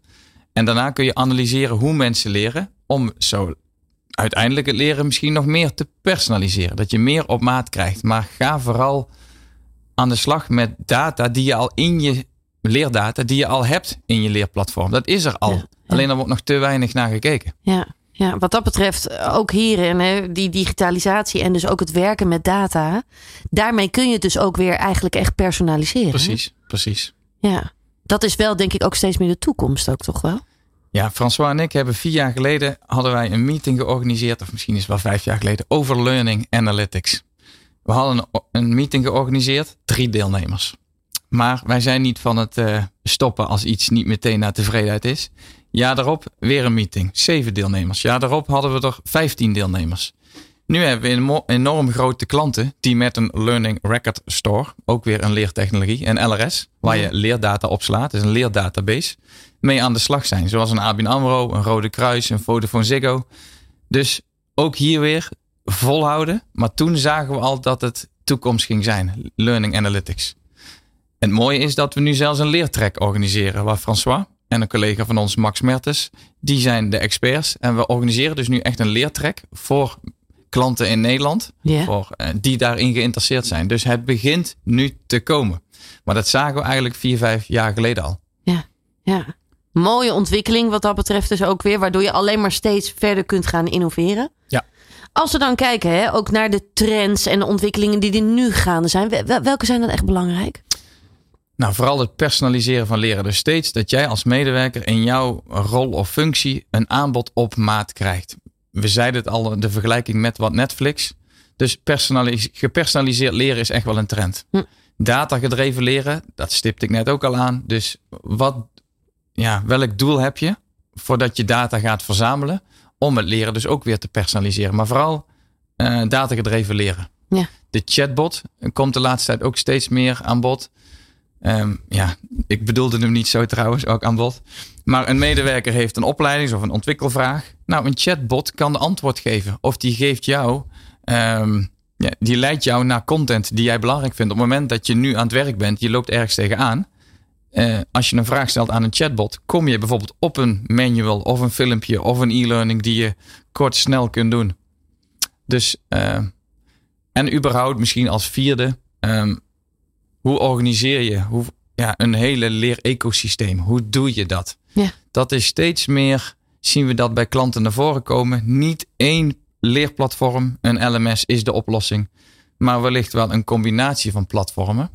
En daarna kun je analyseren hoe mensen leren om zo uiteindelijk het leren misschien nog meer te personaliseren. Dat je meer op maat krijgt. Maar ga vooral aan de slag met data die je al in je leerdata, die je al hebt in je leerplatform. Dat is er al. Ja, ja. Alleen er wordt nog te weinig naar gekeken. Ja, ja, wat dat betreft ook hierin, hè, die digitalisatie en dus ook het werken met data. Daarmee kun je het dus ook weer eigenlijk echt personaliseren. hè? Precies, precies. Ja, dat is wel denk ik ook steeds meer de toekomst ook toch wel? Ja, François en ik hebben vier jaar geleden hadden wij een meeting georganiseerd, of misschien is het wel vijf jaar geleden, over Learning Analytics. We hadden een, meeting georganiseerd, drie deelnemers. Maar wij zijn niet van het uh, stoppen als iets niet meteen naar tevredenheid is. Ja, daarop weer een meeting, zeven deelnemers. Ja, daarop hadden we er vijftien deelnemers. Nu hebben we enorm grote klanten die met een Learning Record Store, ook weer een leertechnologie, een LRS, waar je leerdata opslaat, dus een leerdatabase, mee aan de slag zijn. Zoals een ABN AMRO, een Rode Kruis, een Vodafone Ziggo. Dus ook hier weer volhouden. Maar toen zagen we al dat het toekomst ging zijn, Learning Analytics. En het mooie is dat we nu zelfs een leertrek organiseren, waar François en een collega van ons, Max Mertens, die zijn de experts. En we organiseren dus nu echt een leertrek voor klanten in Nederland Ja. voor, eh, die daarin geïnteresseerd zijn. Dus het begint nu te komen. Maar dat zagen we eigenlijk vier, vijf jaar geleden al. Ja, ja. Mooie ontwikkeling wat dat betreft dus ook weer. Waardoor je alleen maar steeds verder kunt gaan innoveren. Ja. Als we dan kijken hè, ook naar de trends en de ontwikkelingen die er nu gaande zijn. wel- Welke zijn dan echt belangrijk? Nou, vooral het personaliseren van leren. Dus steeds dat jij als medewerker in jouw rol of functie een aanbod op maat krijgt. We zeiden het al, de vergelijking met wat Netflix. Dus personalis- gepersonaliseerd leren is echt wel een trend. Hm. Data gedreven leren, dat stipte ik net ook al aan. Dus wat, ja, welk doel heb je voordat je data gaat verzamelen om het leren dus ook weer te personaliseren. Maar vooral eh data gedreven leren. Ja. De chatbot komt de laatste tijd ook steeds meer aan bod. Ehm, ja, ik bedoelde hem niet zo trouwens, ook aan bod. Maar een medewerker heeft een opleidings- of een ontwikkelvraag. Nou, een chatbot kan de antwoord geven. Of die geeft jou, ehm, ja, die leidt jou naar content die jij belangrijk vindt. Op het moment dat je nu aan het werk bent, je loopt ergens tegenaan. Eh, als je een vraag stelt aan een chatbot, kom je bijvoorbeeld op een manual of een filmpje of een e-learning die je kort snel kunt doen. Dus, eh, en überhaupt misschien als vierde, ehm, hoe organiseer je hoe, ja, een hele leer-ecosysteem? Hoe doe je dat? Ja. Dat is steeds meer, zien we dat bij klanten naar voren komen. Niet één leerplatform, een LMS is de oplossing, maar wellicht wel een combinatie van platformen.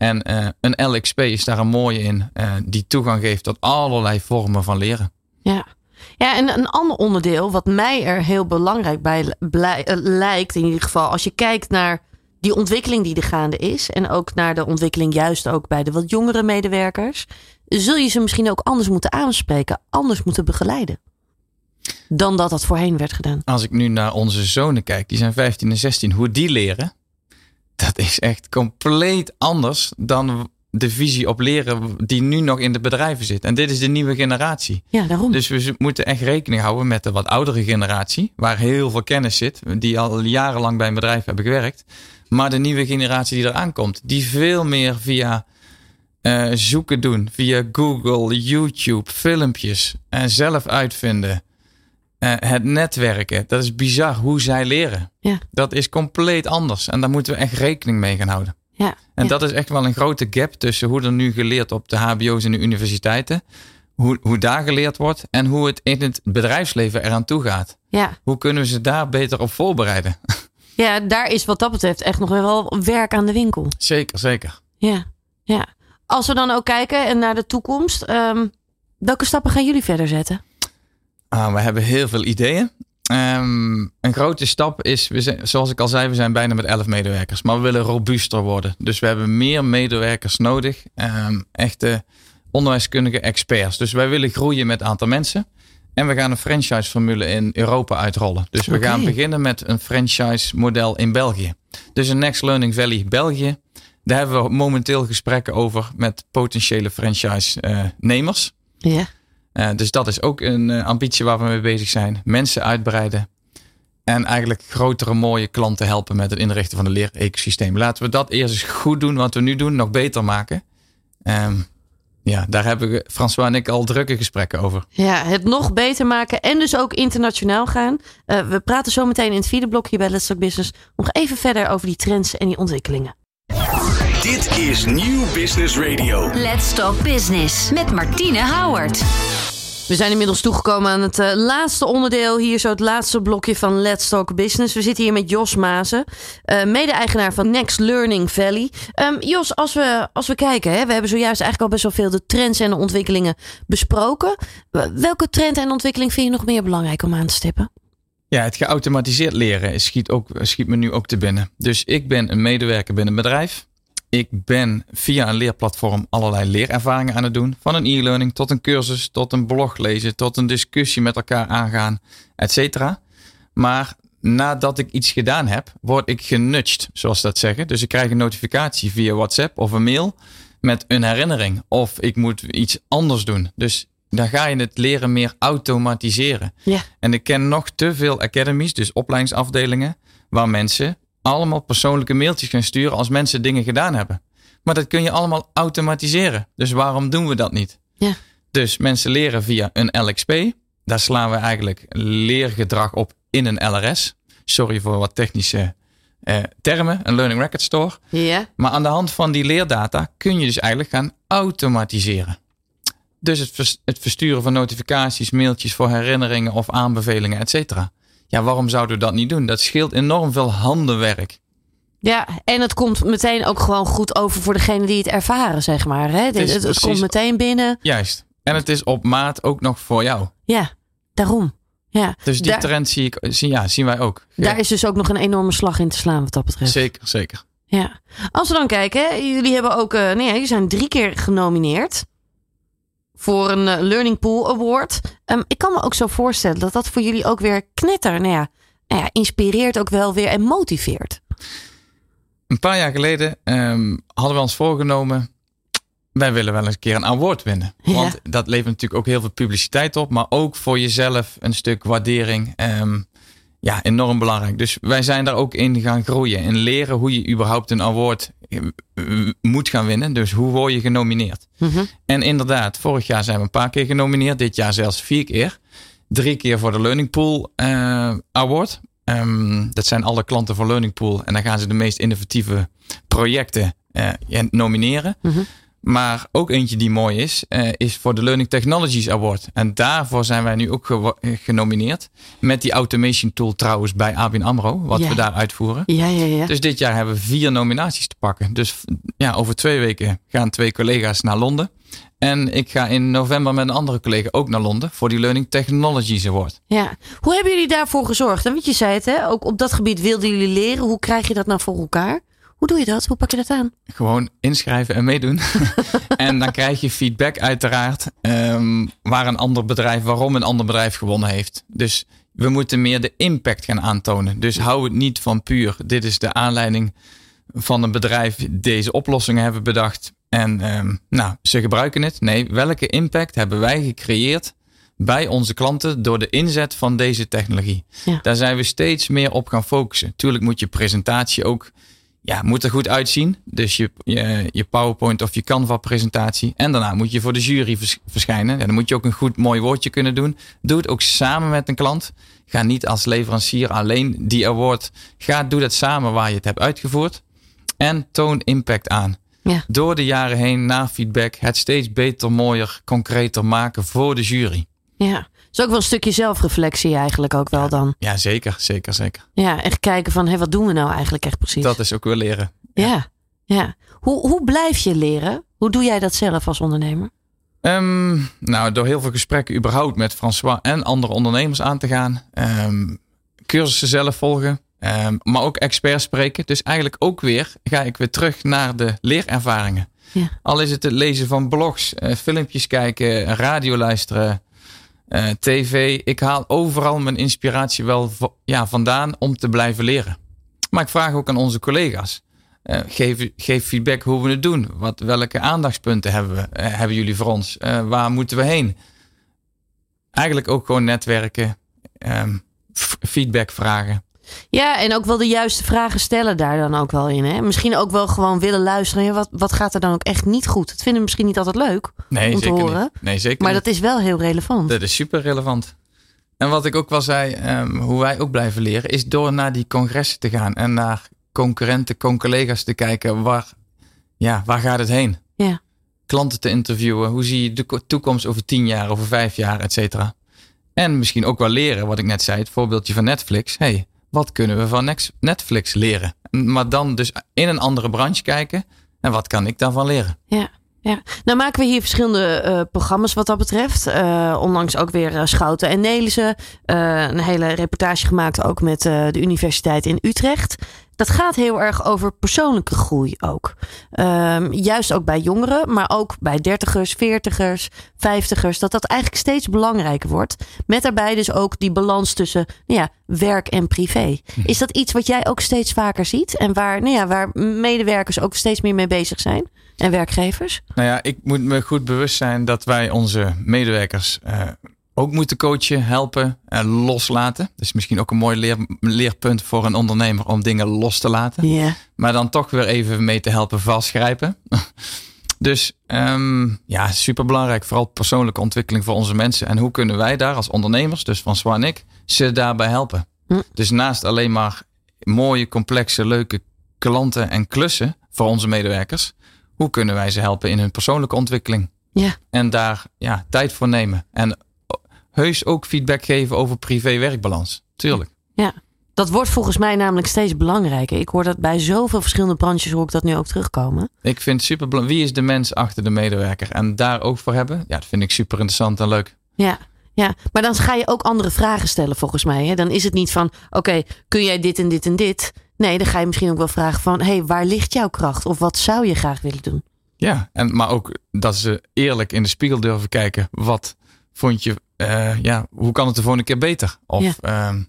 En eh, een LXP is daar een mooie in, eh, die toegang geeft tot allerlei vormen van leren. Ja. Ja, en een ander onderdeel wat mij er heel belangrijk bij eh, lijkt, in ieder geval, als je kijkt naar die ontwikkeling die er gaande is, en ook naar de ontwikkeling juist ook bij de wat jongere medewerkers, zul je ze misschien ook anders moeten aanspreken, anders moeten begeleiden. Dan dat dat voorheen werd gedaan. Als ik nu naar onze zonen kijk, die zijn 15 en 16, hoe die leren, dat is echt compleet anders dan de visie op leren die nu nog in de bedrijven zit. En dit is de nieuwe generatie. Ja, daarom. Dus we moeten echt rekening houden met de wat oudere generatie, waar heel veel kennis zit, die al jarenlang bij een bedrijf hebben gewerkt. Maar de nieuwe generatie die eraan komt, die veel meer via eh, zoeken doen, via Google, YouTube, filmpjes en zelf uitvinden. Eh, het netwerken, dat is bizar hoe zij leren. Ja. Dat is compleet anders en daar moeten we echt rekening mee gaan houden. Ja. En ja. dat is echt wel een grote gap tussen hoe er nu geleerd op de HBO's en de universiteiten, hoe, hoe daar geleerd wordt en hoe het in het bedrijfsleven eraan toe gaat. ja. Hoe kunnen we ze daar beter op voorbereiden? ja, daar is wat dat betreft echt nog wel werk aan de winkel. zeker, zeker. Ja, ja. Als we dan ook kijken en naar de toekomst, ehm, welke stappen gaan jullie verder zetten? Ah, we hebben heel veel ideeën. Ehm, een grote stap is, we zijn, zoals ik al zei, we zijn bijna met 11 medewerkers. Maar we willen robuuster worden. Dus we hebben meer medewerkers nodig. Ehm, echte onderwijskundige experts. Dus wij willen groeien met aantal mensen. En we gaan een franchise-formule in Europa uitrollen. Dus we gaan beginnen met een franchise-model in België. Dus een Next Learning Valley België. Daar hebben we momenteel gesprekken over met potentiële franchise-nemers. Ja. Eh, dus dat is ook een eh, ambitie waar we mee bezig zijn. Mensen uitbreiden. En eigenlijk grotere mooie klanten helpen met het inrichten van een leerecosysteem. Laten we dat eerst eens goed doen wat we nu doen. Nog beter maken. Ehm, ja, daar hebben we, François en ik al drukke gesprekken over. ja, het nog beter maken en dus ook internationaal gaan. Eh, we praten zo meteen in het vierde blokje bij Let's Talk Business nog even verder over die trends en die ontwikkelingen. Dit is Nieuw Business Radio. Let's Talk Business met Martine Howard. We zijn inmiddels toegekomen aan het eh, laatste onderdeel. Hier zo het laatste blokje van Let's Talk Business. We zitten hier met Jos Mazen, eh, mede-eigenaar van Next Learning Valley. Ehm, Jos, als we, als we kijken, hè, we hebben zojuist eigenlijk al best wel veel de trends en de ontwikkelingen besproken. Welke trend en ontwikkeling vind je nog meer belangrijk om aan te stippen? Ja, het geautomatiseerd leren schiet, ook, schiet me nu ook te binnen. Dus ik ben een medewerker binnen bedrijf. Ik ben via een leerplatform allerlei leerervaringen aan het doen. Van een e-learning tot een cursus, tot een blog lezen, tot een discussie met elkaar aangaan, et cetera. Maar nadat ik iets gedaan heb, word ik genudged, zoals ze dat zeggen. Dus ik krijg een notificatie via WhatsApp of een mail met een herinnering. Of ik moet iets anders doen. Dus dan ga je het leren meer automatiseren. Ja. En ik ken nog te veel academies, dus opleidingsafdelingen, waar mensen allemaal persoonlijke mailtjes gaan sturen als mensen dingen gedaan hebben. Maar dat kun je allemaal automatiseren. Dus waarom doen we dat niet? Ja. Dus mensen leren via een LXP. Daar slaan we eigenlijk leergedrag op in een LRS. Sorry voor wat technische eh, termen, een Learning Record Store. Ja. Maar aan de hand van die leerdata kun je dus eigenlijk gaan automatiseren. Dus het, vers- het versturen van notificaties, mailtjes voor herinneringen of aanbevelingen, et cetera. Ja, waarom zouden we dat niet doen? Dat scheelt enorm veel handenwerk. Ja, en het komt meteen ook gewoon goed over voor degene die het ervaren, zeg maar. Hè? Het, is het, het precies- komt meteen binnen. Juist. En het is op maat ook nog voor jou. Ja, daarom. Ja. Dus die Daar- trend zie ik, zie, ja, zien wij ook. Daar is dus ook nog een enorme slag in te slaan wat dat betreft. Zeker, zeker. Ja. Als we dan kijken, jullie hebben ook, eh nee, jullie zijn drie keer genomineerd voor een eh, Learning Pool Award. Ehm, ik kan me ook zo voorstellen dat dat voor jullie ook weer knetter, nou ja, nou ja, inspireert ook wel weer en motiveert. Een paar jaar geleden ehm, hadden we ons voorgenomen. Wij willen wel eens een keer een award winnen. Ja. Want dat levert natuurlijk ook heel veel publiciteit op. Maar ook voor jezelf een stuk waardering. ehm, ja, enorm belangrijk. Dus wij zijn daar ook in gaan groeien. En leren hoe je überhaupt een award eh, moet gaan winnen. Dus hoe word je genomineerd? Mhm. En inderdaad, vorig jaar zijn we een paar keer genomineerd. Dit jaar zelfs vier keer. Drie keer voor de Learning Pool eh, Award. Ehm, dat zijn alle klanten van Learning Pool. En dan gaan ze de meest innovatieve projecten ja, nomineren. Mhm. Maar ook eentje die mooi is, uh, is voor de Learning Technologies Award. En daarvoor zijn wij nu ook ge genomineerd. Met die automation tool trouwens bij ABN AMRO, wat Ja. we daar uitvoeren. Ja, ja, ja. Dus dit jaar hebben we vier nominaties te pakken. Dus ja, over twee weken gaan twee collega's naar Londen. En ik ga in november met een andere collega ook naar Londen voor die Learning Technologies Award. ja. Hoe hebben jullie daarvoor gezorgd? Want je zei het, hè? ook op dat gebied wilden jullie leren. Hoe krijg je dat nou voor elkaar? Hoe doe je dat? Hoe pak je dat aan? Gewoon inschrijven en meedoen. en dan krijg je feedback uiteraard. ehm, waar een ander bedrijf, waarom een ander bedrijf gewonnen heeft. Dus we moeten meer de impact gaan aantonen. Dus hou het niet van puur. Dit is de aanleiding van een bedrijf. Deze oplossingen hebben bedacht. En ehm, nou, ze gebruiken het. Nee, welke impact hebben wij gecreëerd bij onze klanten door de inzet van deze technologie? Ja. Daar zijn we steeds meer op gaan focussen. Tuurlijk moet je presentatie ook ja, moet er goed uitzien. Dus je, je, je PowerPoint of je Canva presentatie. En daarna moet je voor de jury vers- verschijnen. En dan moet je ook een goed mooi woordje kunnen doen. Doe het ook samen met een klant. Ga niet als leverancier alleen die award. Ga, doe dat samen waar je het hebt uitgevoerd. En toon impact aan. Ja. Door de jaren heen, na feedback, het steeds beter, mooier, concreter maken voor de jury. Ja. Is ook wel een stukje zelfreflectie eigenlijk ook wel dan. Ja, zeker, zeker, zeker. Ja, echt kijken van, hé, wat doen we nou eigenlijk echt precies? Dat is ook weer leren. Ja, ja. Hoe, hoe blijf je leren? Hoe doe jij dat zelf als ondernemer? Ehm, nou, door heel veel gesprekken überhaupt met François en andere ondernemers aan te gaan. Ehm, cursussen zelf volgen. ehm, maar ook experts spreken. Dus eigenlijk ook weer ga ik weer terug naar de leerervaringen. Ja. Al is het het lezen van blogs, eh, filmpjes kijken, radio luisteren, eh, tv. Ik haal overal mijn inspiratie wel ja, vandaan om te blijven leren. Maar ik vraag ook aan onze collega's. Eh, geef, geef feedback hoe we het doen. Wat, welke aandachtspunten hebben, we, eh, hebben jullie voor ons? Waar moeten we heen? Eigenlijk ook gewoon netwerken. ehm, feedback vragen. Ja, en ook wel de juiste vragen stellen daar dan ook wel in. Hè? Misschien ook wel gewoon willen luisteren. Ja, wat, wat gaat er dan ook echt niet goed? Dat vinden we misschien niet altijd leuk. Nee, Om te horen. niet. Nee, zeker Maar niet. dat is wel heel relevant. Dat is super relevant. En wat ik ook wel zei, ehm, hoe wij ook blijven leren, is door naar die congressen te gaan en naar concurrenten, con-collega's te kijken. Waar, ja, waar gaat het heen? Ja. Klanten te interviewen. Hoe zie je de ko- toekomst over tien jaar, over vijf jaar, et cetera. En misschien ook wel leren, wat ik net zei, het voorbeeldje van Netflix. hey, wat kunnen we van Netflix leren? Maar dan dus in een andere branche kijken. En wat kan ik daarvan leren? Ja, ja. Nou maken we hier verschillende eh, programma's wat dat betreft. Eh, onlangs ook weer eh, Schouten en Nelissen. Een hele reportage gemaakt ook met de Universiteit in Utrecht. Dat gaat heel erg over persoonlijke groei ook. Ehm, juist ook bij jongeren, maar ook bij dertigers, veertigers, vijftigers. Dat dat eigenlijk steeds belangrijker wordt. Met daarbij dus ook die balans tussen nou ja, werk en privé. Is dat iets wat jij ook steeds vaker ziet? En waar, nou ja, waar medewerkers ook steeds meer mee bezig zijn? En werkgevers? Nou ja, ik moet me goed bewust zijn dat wij onze medewerkers eh, ook moeten coachen, helpen en loslaten. Is misschien ook een mooi leer, leerpunt voor een ondernemer om dingen los te laten. Ja. Maar dan toch weer even mee te helpen vastgrijpen. Dus ehm, ja, super belangrijk. Vooral persoonlijke ontwikkeling voor onze mensen. En hoe kunnen wij daar als ondernemers, dus van en ik, ze daarbij helpen? Hm. Dus naast alleen maar mooie, complexe, leuke klanten en klussen voor onze medewerkers, hoe kunnen wij ze helpen in hun persoonlijke ontwikkeling? Ja. En daar ja, tijd voor nemen. En heus ook feedback geven over privé-werkbalans. Tuurlijk. ja. Dat wordt volgens mij namelijk steeds belangrijker. Ik hoor dat bij zoveel verschillende branches hoor ik dat nu ook terugkomen. Ik vind super belangrijk. Wie is de mens achter de medewerker? En daar ook voor hebben. Ja, dat vind ik super interessant en leuk. Ja, ja. Maar dan ga je ook andere vragen stellen volgens mij. Hè? Dan is het niet van, oké, kun jij dit en dit en dit? Nee, dan ga je misschien ook wel vragen van, hey, waar ligt jouw kracht? Of wat zou je graag willen doen? Ja, en, maar ook dat ze eerlijk in de spiegel durven kijken. Wat vond je, eh, ja, hoe kan het de volgende keer beter? Of Ja. ehm,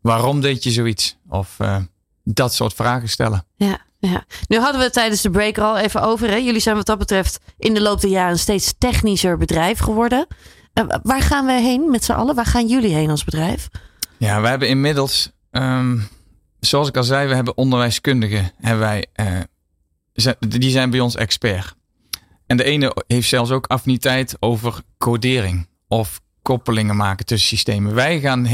waarom deed je zoiets? Of eh, dat soort vragen stellen. Ja, ja. Nu hadden we het tijdens de break al even over. Hè? Jullie zijn wat dat betreft in de loop der jaren een steeds technischer bedrijf geworden. Eh, waar gaan we heen met z'n allen? Waar gaan jullie heen als bedrijf? Ja, we hebben inmiddels, ehm, zoals ik al zei, we hebben onderwijskundigen. Hebben wij, die zijn bij ons expert. En de ene heeft zelfs ook affiniteit over codering of koppelingen maken tussen systemen. Wij gaan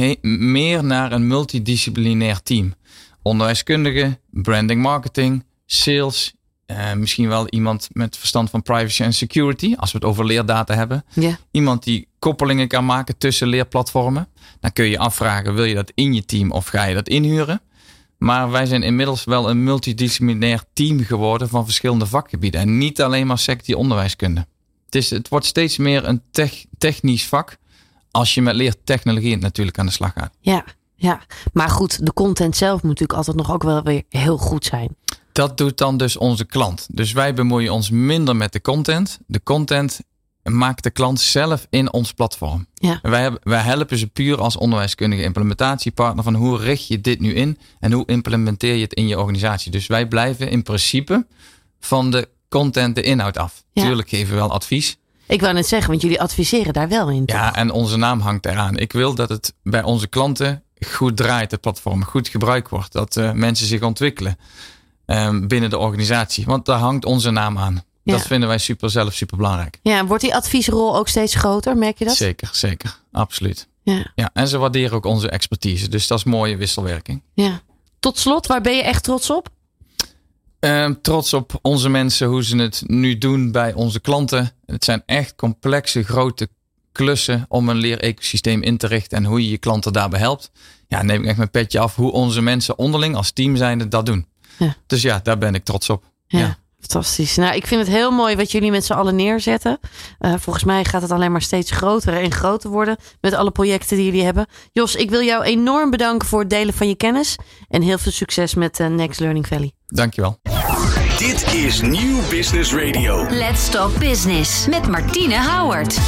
meer naar een multidisciplinair team. Onderwijskundigen, branding marketing, sales, Eh, misschien wel iemand met verstand van privacy en security, als we het over leerdata hebben. Iemand die koppelingen kan maken tussen leerplatformen. Dan kun je je afvragen, wil je dat in je team of ga je dat inhuren? Maar wij zijn inmiddels wel een multidisciplinair team geworden van verschillende vakgebieden. En niet alleen maar sectie onderwijskunde. Het, is, het wordt steeds meer een tech- technisch vak. Als je met leertechnologie natuurlijk aan de slag gaat. Ja, ja. Maar goed, de content zelf moet natuurlijk altijd nog ook wel weer heel goed zijn. Dat doet dan dus onze klant. Dus wij bemoeien ons minder met de content. De content maakt de klant zelf in ons platform. Ja. Wij, hebben, wij helpen ze puur als onderwijskundige implementatiepartner van hoe richt je dit nu in en hoe implementeer je het in je organisatie. Dus wij blijven in principe van de content de inhoud af. Ja. Tuurlijk geven we wel advies. Ik wou net zeggen, want jullie adviseren daar wel in. toch? Ja, en onze naam hangt eraan. Ik wil dat het bij onze klanten goed draait, het platform, goed gebruikt wordt. Dat eh, mensen zich ontwikkelen ehm, binnen de organisatie. Want daar hangt onze naam aan. Ja. Dat vinden wij super zelf super belangrijk. Ja, wordt die adviesrol ook steeds groter, merk je dat? Zeker, zeker. Absoluut. Ja, Ja, en ze waarderen ook onze expertise. Dus dat is mooie wisselwerking. ja. Tot slot, waar ben je echt trots op? Ehm, trots op onze mensen, hoe ze het nu doen bij onze klanten. Het zijn echt complexe, grote klussen om een leerecosysteem in te richten en hoe je je klanten daarbij helpt. Ja, neem ik echt mijn petje af hoe onze mensen onderling als team zijnde dat doen. Ja. Dus ja, daar ben ik trots op. Ja. Ja. Fantastisch. Nou, ik vind het heel mooi wat jullie met z'n allen neerzetten. Eh, volgens mij gaat het alleen maar steeds groter en groter worden met alle projecten die jullie hebben. Jos, ik wil jou enorm bedanken voor het delen van je kennis. En heel veel succes met eh, Next Learning Valley. Dankjewel. Dit is Nieuw Business Radio. Let's Talk Business met Martine Howard.